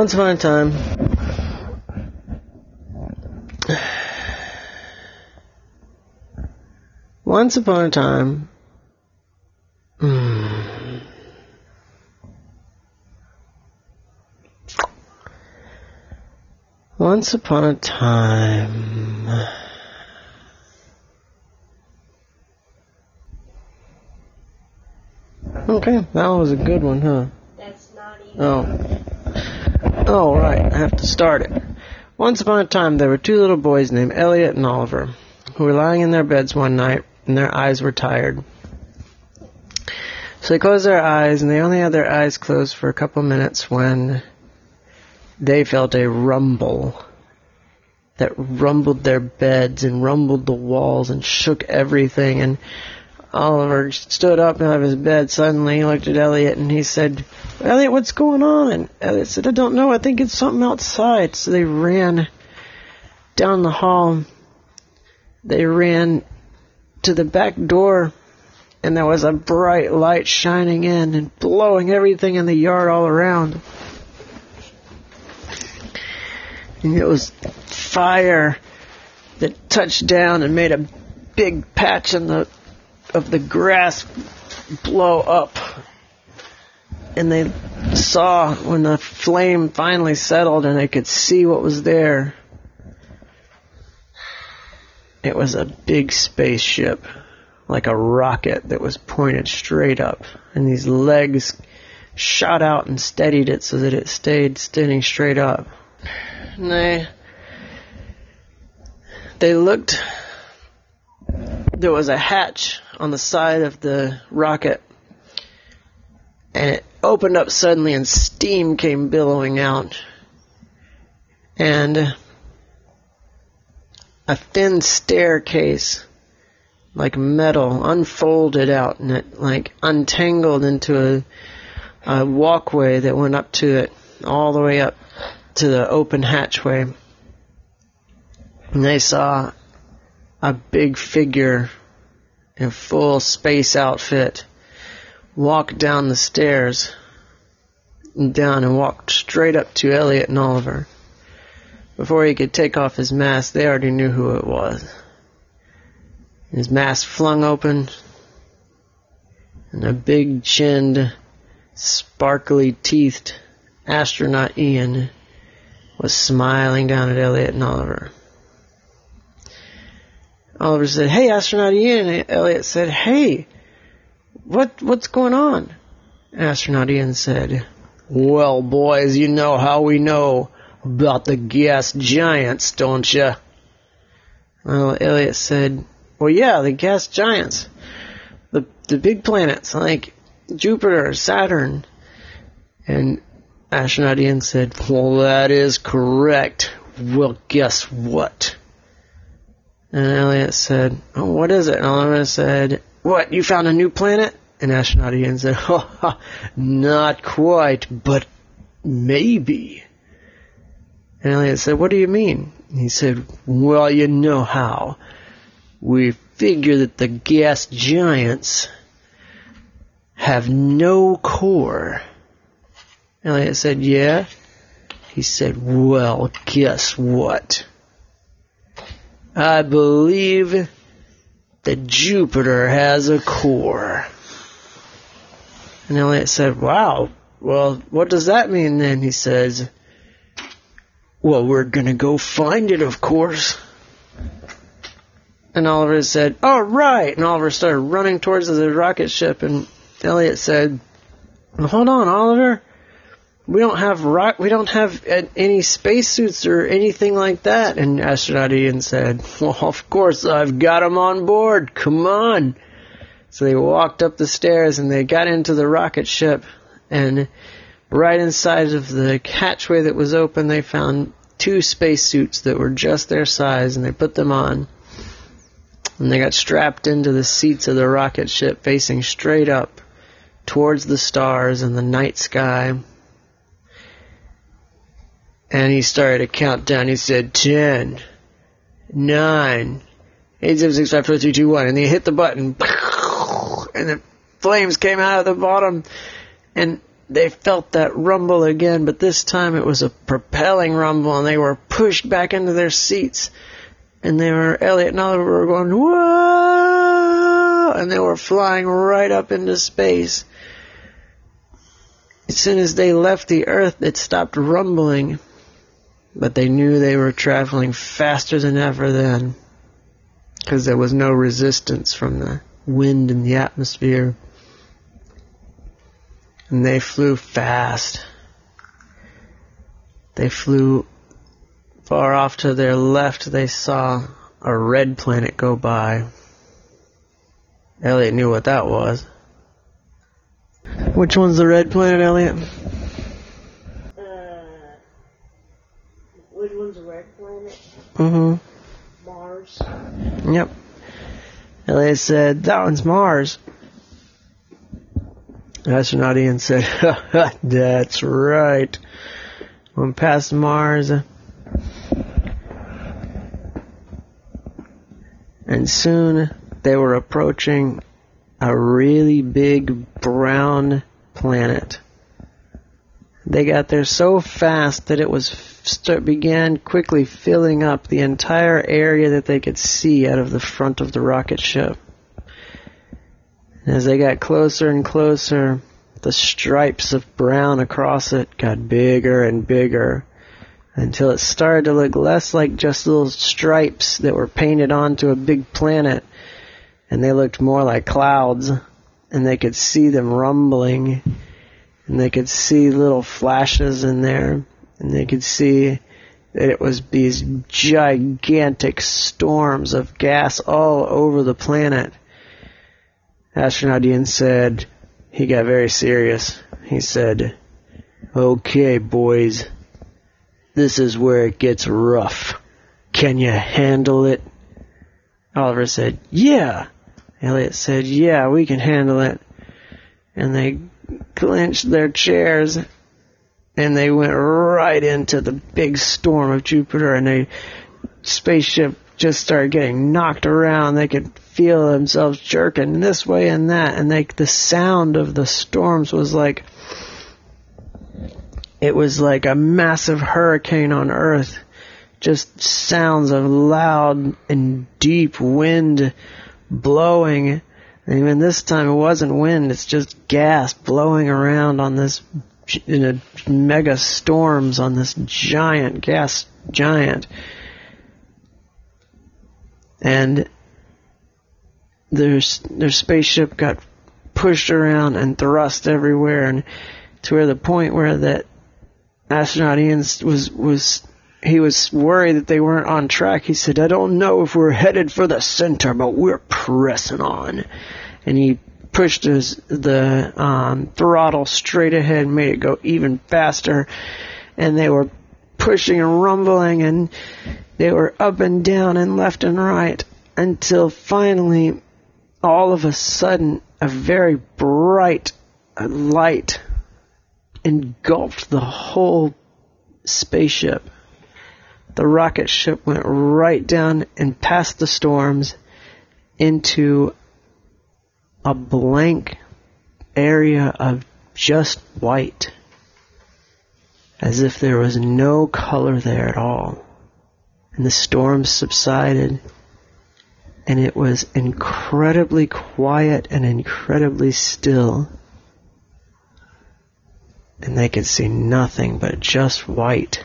Once upon a time, once upon a time, hmm. once upon a time, okay, that was a good one, huh? That's not even. Oh. Oh, right. I have to start it. Once upon a time, there were two little boys named Elliot and Oliver who were lying in their beds one night and their eyes were tired. So they closed their eyes and they only had their eyes closed for a couple minutes when they felt a rumble that rumbled their beds and rumbled the walls and shook everything and Oliver stood up out of his bed suddenly, he looked at Elliot, and he said, Elliot, what's going on? And Elliot said, I don't know. I think it's something outside. So they ran down the hall. They ran to the back door, and there was a bright light shining in and blowing everything in the yard all around. And it was fire that touched down and made a big patch in the of the grass blow up. And they saw when the flame finally settled and they could see what was there. It was a big spaceship, like a rocket that was pointed straight up. And these legs shot out and steadied it so that it stayed standing straight up. And they, they looked there was a hatch on the side of the rocket, and it opened up suddenly, and steam came billowing out, and a thin staircase, like metal, unfolded out, and it like untangled into a, a walkway that went up to it, all the way up to the open hatchway. And they saw a big figure in full space outfit walked down the stairs and down and walked straight up to Elliot and Oliver. Before he could take off his mask, they already knew who it was. His mask flung open, and a big chinned, sparkly teethed astronaut Ian was smiling down at Elliot and Oliver. Oliver said, "Hey, astronaut Ian." And Elliot said, "Hey, what what's going on?" Astronaut Ian said, "Well, boys, you know how we know about the gas giants, don't you?" Well, Elliot said, "Well, yeah, the gas giants, the the big planets like Jupiter, Saturn." And astronaut Ian said, "Well, that is correct. Well, guess what?" And Elliot said, oh, what is it? And Oliver said, what, you found a new planet? And astronaut Ian said, oh, not quite, but maybe. And Elliot said, what do you mean? And he said, well, you know how. We figure that the gas giants have no core. Elliot said, yeah. He said, well, guess what? I believe that Jupiter has a core. And Elliot said, Wow, well, what does that mean then? He says, Well, we're gonna go find it, of course. And Oliver said, Oh, right. And Oliver started running towards the rocket ship, and Elliot said, Hold on, Oliver we don't have rock, we don't have uh, any spacesuits or anything like that. And astronaut Ian said, well, of course I've got them on board. Come on. So they walked up the stairs and they got into the rocket ship and right inside of the hatchway that was open, they found two spacesuits that were just their size and they put them on. And they got strapped into the seats of the rocket ship facing straight up towards the stars and the night sky and he started a countdown. He said, 10, 9, 8, 7, 6, 5, 4, 3, 2, 1. And he hit the button. And the flames came out of the bottom. And they felt that rumble again, but this time it was a propelling rumble, and they were pushed back into their seats. And they were Elliot and Oliver were going whoa, and they were flying right up into space. As soon as they left the Earth, it stopped rumbling, but they knew they were traveling faster than ever then, because there was no resistance from the wind in the atmosphere and they flew fast. They flew far off to their left. They saw a red planet go by. Elliot knew what that was. Which one's the red planet, Elliot? Uh, which one's a red planet? Mm-hmm. Mars. Yep. Elliot said, that one's Mars. Astronaut Ian said, That's right. Went past Mars. And soon they were approaching a really big brown planet. They got there so fast that it was start, began quickly filling up the entire area that they could see out of the front of the rocket ship. As they got closer and closer, the stripes of brown across it got bigger and bigger until it started to look less like just little stripes that were painted onto a big planet and they looked more like clouds and they could see them rumbling and they could see little flashes in there and they could see that it was these gigantic storms of gas all over the planet Astronaut Ian said, he got very serious. He said, Okay, boys, this is where it gets rough. Can you handle it? Oliver said, Yeah. Elliot said, Yeah, we can handle it. And they clinched their chairs and they went right into the big storm of Jupiter and the spaceship just started getting knocked around. They could feel themselves jerking this way and that, and like the sound of the storms was like it was like a massive hurricane on Earth. Just sounds of loud and deep wind blowing. And even this time it wasn't wind, it's just gas blowing around on this in a mega storms on this giant gas giant. And their their spaceship got pushed around and thrust everywhere, and to where the point where that astronaut Ian was was he was worried that they weren't on track. He said, "I don't know if we're headed for the center, but we're pressing on," and he pushed his the um, throttle straight ahead, made it go even faster, and they were pushing and rumbling, and they were up and down and left and right until finally all of a sudden a very bright light engulfed the whole spaceship. The rocket ship went right down and past the storms into a blank area of just white. As if there was no color there at all. And the storms subsided and it was incredibly quiet and incredibly still. And they could see nothing but just white.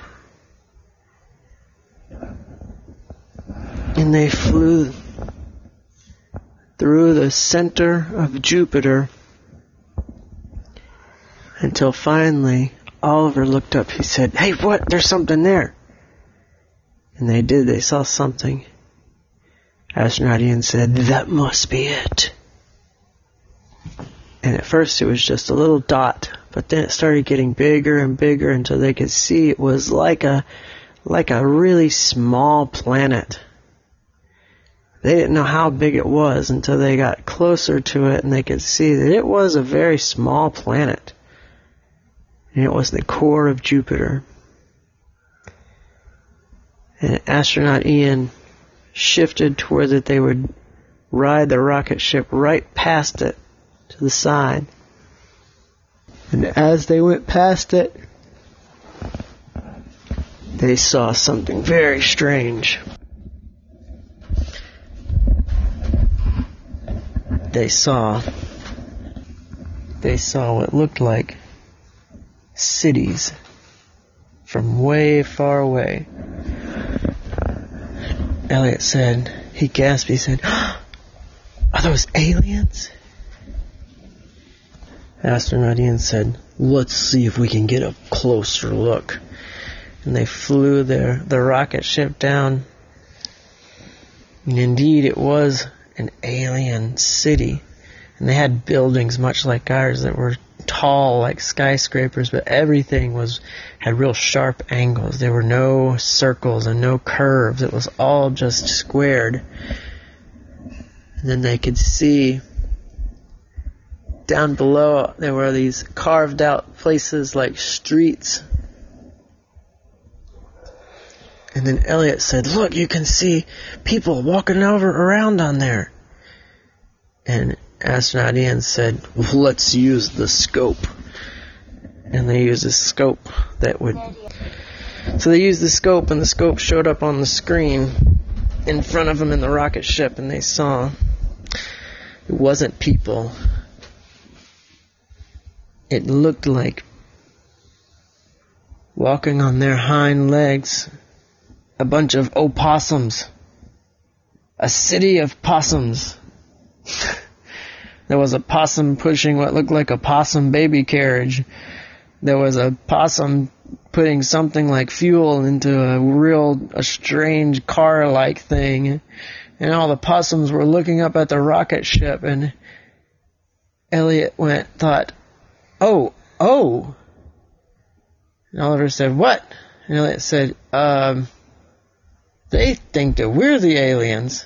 And they flew through the center of Jupiter until finally Oliver looked up. He said, Hey, what? There's something there. And they did. They saw something. Astronaut Ian said, That must be it. And at first it was just a little dot, but then it started getting bigger and bigger until they could see it was like a like a really small planet. They didn't know how big it was until they got closer to it and they could see that it was a very small planet. And it was the core of Jupiter. And astronaut Ian shifted toward that they would ride the rocket ship right past it to the side. And as they went past it, they saw something very strange. They saw they saw what looked like cities from way far away. Elliot said, he gasped, he said, Are those aliens? Astronaut Ian said, Let's see if we can get a closer look. And they flew their the rocket ship down. And indeed it was an alien city. And they had buildings much like ours that were tall like skyscrapers, but everything was had real sharp angles. There were no circles and no curves. It was all just squared. And then they could see down below there were these carved out places like streets. And then Elliot said, Look, you can see people walking over around on there. And astronaut Ian said, well, let's use the scope. And they used a scope that would. So they used the scope, and the scope showed up on the screen in front of them in the rocket ship, and they saw it wasn't people. It looked like walking on their hind legs a bunch of opossums. A city of possums. There was a possum pushing what looked like a possum baby carriage. There was a possum putting something like fuel into a real, a strange car-like thing. And all the possums were looking up at the rocket ship and Elliot went, thought, oh, oh. And Oliver said, what? And Elliot said, um, they think that we're the aliens.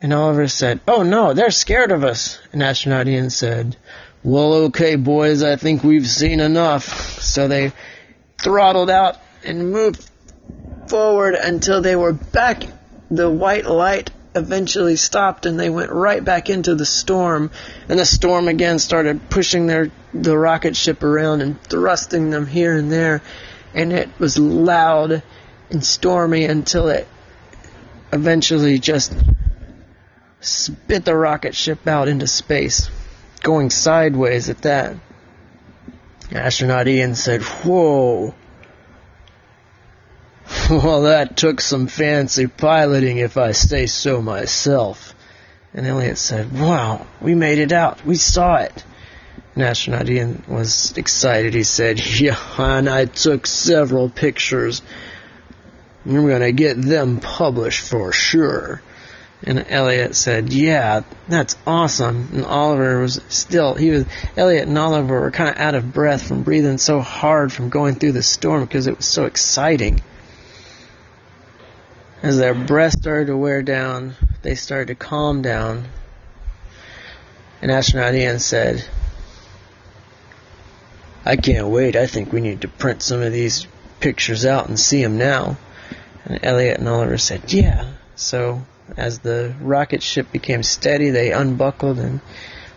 And Oliver said, Oh no, they're scared of us. And Astronaut Ian said, Well, okay, boys, I think we've seen enough. So they throttled out and moved forward until they were back. The white light eventually stopped and they went right back into the storm. And the storm again started pushing their the rocket ship around and thrusting them here and there. And it was loud and stormy until it eventually just spit the rocket ship out into space, going sideways at that. Astronaut Ian said, Whoa. Well, that took some fancy piloting if I say so myself. And Elliot said, Wow, we made it out. We saw it. And astronaut Ian was excited. He said, Yeah, and I took several pictures. We're going to get them published for sure. And Elliot said, "Yeah, that's awesome." And Oliver was still he was Elliot and Oliver were kind of out of breath from breathing so hard from going through the storm because it was so exciting. As their breath started to wear down, they started to calm down. And astronaut Ian said, "I can't wait. I think we need to print some of these pictures out and see them now." And Elliot and Oliver said, "Yeah." So as the rocket ship became steady, they unbuckled and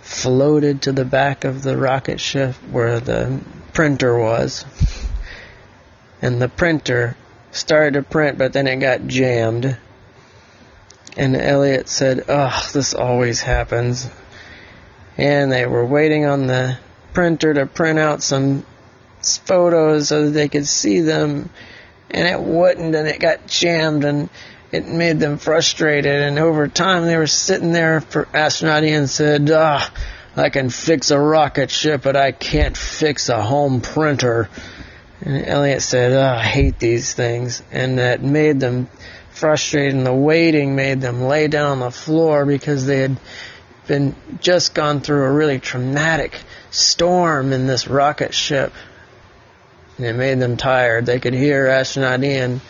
floated to the back of the rocket ship where the printer was. And the printer started to print, but then it got jammed. And Elliot said, Ugh, this always happens. And they were waiting on the printer to print out some photos so that they could see them. And it wouldn't, and it got jammed, Ian it made them frustrated. And over time, they were sitting there for astronaut and said, "Ah, I can fix a rocket ship, but I can't fix a home printer." And Elliot said, oh, "I hate these things," and that made them frustrated. And the waiting made them lay down on the floor because they had been just gone through a really traumatic storm in this rocket ship. And it made them tired. They could hear astronaut Ian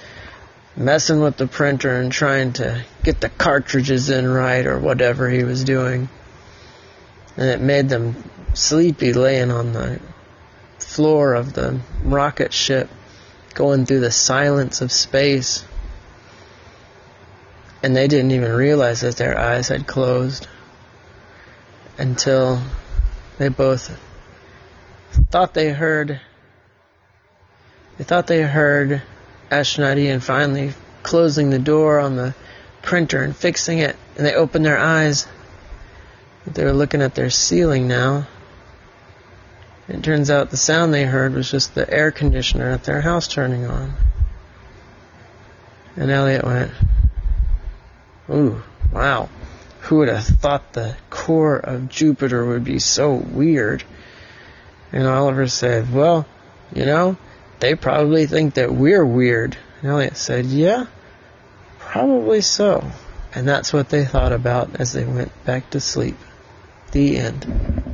messing with the printer and trying to get the cartridges in right or whatever he was doing. And it made them sleepy laying on the floor of the rocket ship, going through the silence of space. And they didn't even realize that their eyes had closed until they both thought they heard. They thought they heard astronaut Ian finally closing the door on the printer and fixing it, and they opened their eyes. They were looking at their ceiling now. It turns out the sound they heard was just the air conditioner at their house turning on. And Elliot went, Ooh, wow. Who would have thought the core of Jupiter would be so weird? And Oliver said, Well, you know, they probably think that we're weird. And Elliot said, Yeah, probably so. And that's what they thought about as they went back to sleep. The end.